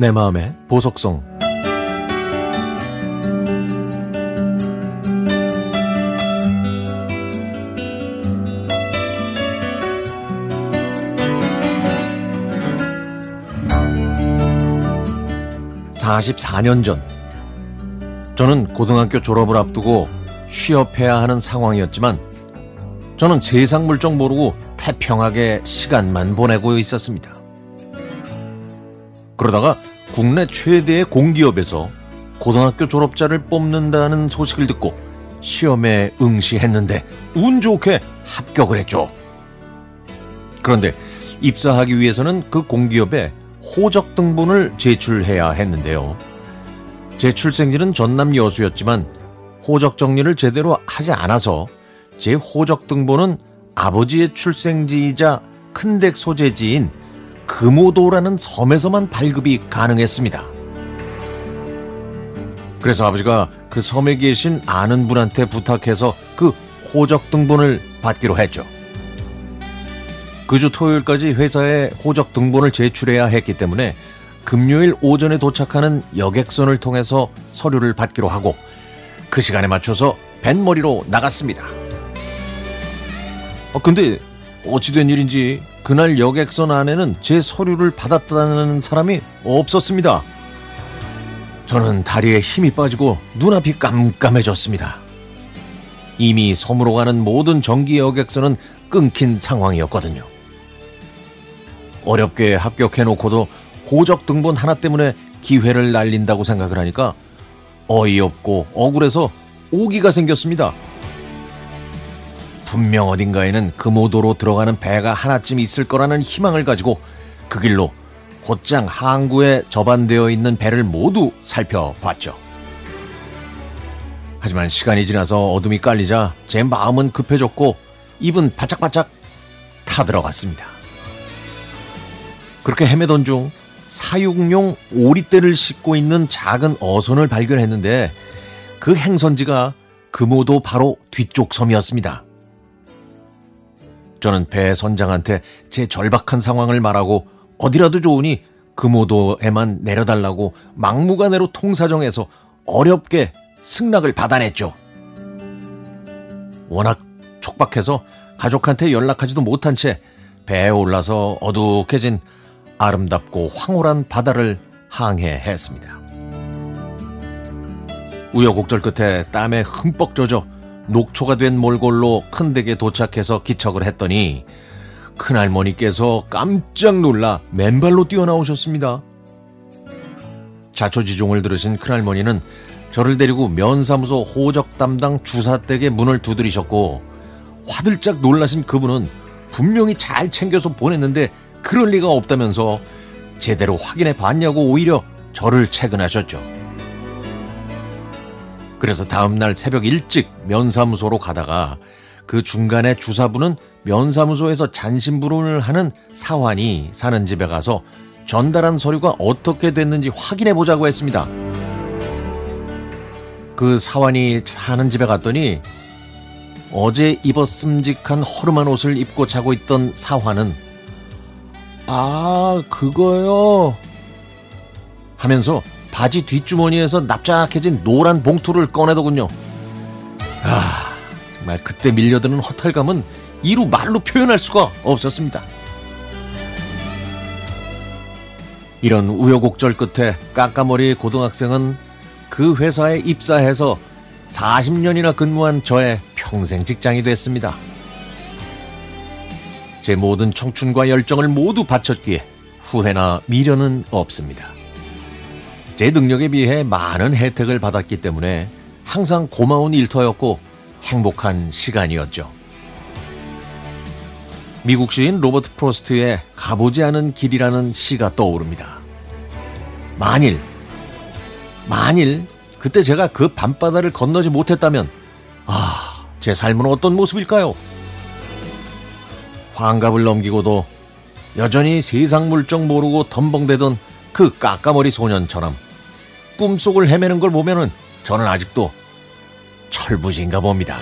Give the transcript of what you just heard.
내 마음의 보석성 44년 전 저는 고등학교 졸업을 앞두고 취업해야 하는 상황이었지만 저는 세상 물정 모르고 태평하게 시간만 보내고 있었습니다. 그러다가 국내 최대의 공기업에서 고등학교 졸업자를 뽑는다는 소식을 듣고 시험에 응시했는데 운 좋게 합격을 했죠. 그런데 입사하기 위해서는 그 공기업에 호적 등본을 제출해야 했는데요. 제 출생지는 전남 여수였지만 호적 정리를 제대로 하지 않아서 제 호적 등본은 아버지의 출생지이자 큰댁 소재지인 금오도라는 섬에서만 발급이 가능했습니다. 그래서 아버지가 그 섬에 계신 아는 분한테 부탁해서 그 호적 등본을 받기로 했죠. 그 주 토요일까지 회사에 호적 등본을 제출해야 했기 때문에 금요일 오전에 도착하는 여객선을 통해서 서류를 받기로 하고 그 시간에 맞춰서 뱃머리로 나갔습니다. 어, 근데 어찌된 일인지 그날 여객선 안에는 제 서류를 받았다는 사람이 없었습니다. 저는 다리에 힘이 빠지고 눈앞이 깜깜해졌습니다. 이미 섬으로 가는 모든 전기 여객선은 끊긴 상황이었거든요. 어렵게 합격해놓고도 호적 등본 하나 때문에 기회를 날린다고 생각을 하니까 어이없고 억울해서 오기가 생겼습니다. 분명 어딘가에는 금오도로 들어가는 배가 하나쯤 있을 거라는 희망을 가지고 그 길로 곧장 항구에 접안되어 있는 배를 모두 살펴봤죠. 하지만 시간이 지나서 어둠이 깔리자 제 마음은 급해졌고 입은 바짝바짝 타들어갔습니다. 그렇게 헤매던 중 사육용 오리떼를 싣고 있는 작은 어선을 발견했는데 그 행선지가 금오도 바로 뒤쪽 섬이었습니다. 저는 배 선장한테 제 절박한 상황을 말하고 어디라도 좋으니 금오도에만 내려달라고 막무가내로 통사정해서 어렵게 승낙을 받아냈죠. 워낙 촉박해서 가족한테 연락하지도 못한 채 배에 올라서 어둑해진 아름답고 황홀한 바다를 항해했습니다. 우여곡절 끝에 땀에 흠뻑 젖어 녹초가 된 몰골로 큰 댁에 도착해서 기척을 했더니 큰할머니께서 깜짝 놀라 맨발로 뛰어나오셨습니다. 자초지종을 들으신 큰할머니는 저를 데리고 면사무소 호적 담당 주사댁에 문을 두드리셨고 화들짝 놀라신 그분은 분명히 잘 챙겨서 보냈는데 그럴 리가 없다면서 제대로 확인해 봤냐고 오히려 저를 채근하셨죠. 그래서 다음날 새벽 일찍 면사무소로 가다가 그 중간에 주사부는 면사무소에서 잔심부름을 하는 사환이 사는 집에 가서 전달한 서류가 어떻게 됐는지 확인해 보자고 했습니다. 그 사환이 사는 집에 갔더니 어제 입었음직한 허름한 옷을 입고 자고 있던 사환은 아, 그거요. 하면서 바지 뒷주머니에서 납작해진 노란 봉투를 꺼내더군요. 아, 정말 그때 밀려드는 허탈감은 이루 말로 표현할 수가 없었습니다. 이런 우여곡절 끝에 까까머리 고등학생은 그 회사에 입사해서 40년이나 근무한 저의 평생 직장이 됐습니다. 제 모든 청춘과 열정을 모두 바쳤기에 후회나 미련은 없습니다. 제 능력에 비해 많은 혜택을 받았기 때문에 항상 고마운 일터였고 행복한 시간이었죠. 미국 시인 로버트 프로스트의 가보지 않은 길이라는 시가 떠오릅니다. 만일, 만일 그때 제가 그 밤바다를 건너지 못했다면, 아, 제 삶은 어떤 모습일까요? 환갑을 넘기고도 여전히 세상 물정 모르고 덤벙대던 그 까까머리 소년처럼 꿈속을 헤매는 걸 보면은 저는 아직도 철부지인가 봅니다.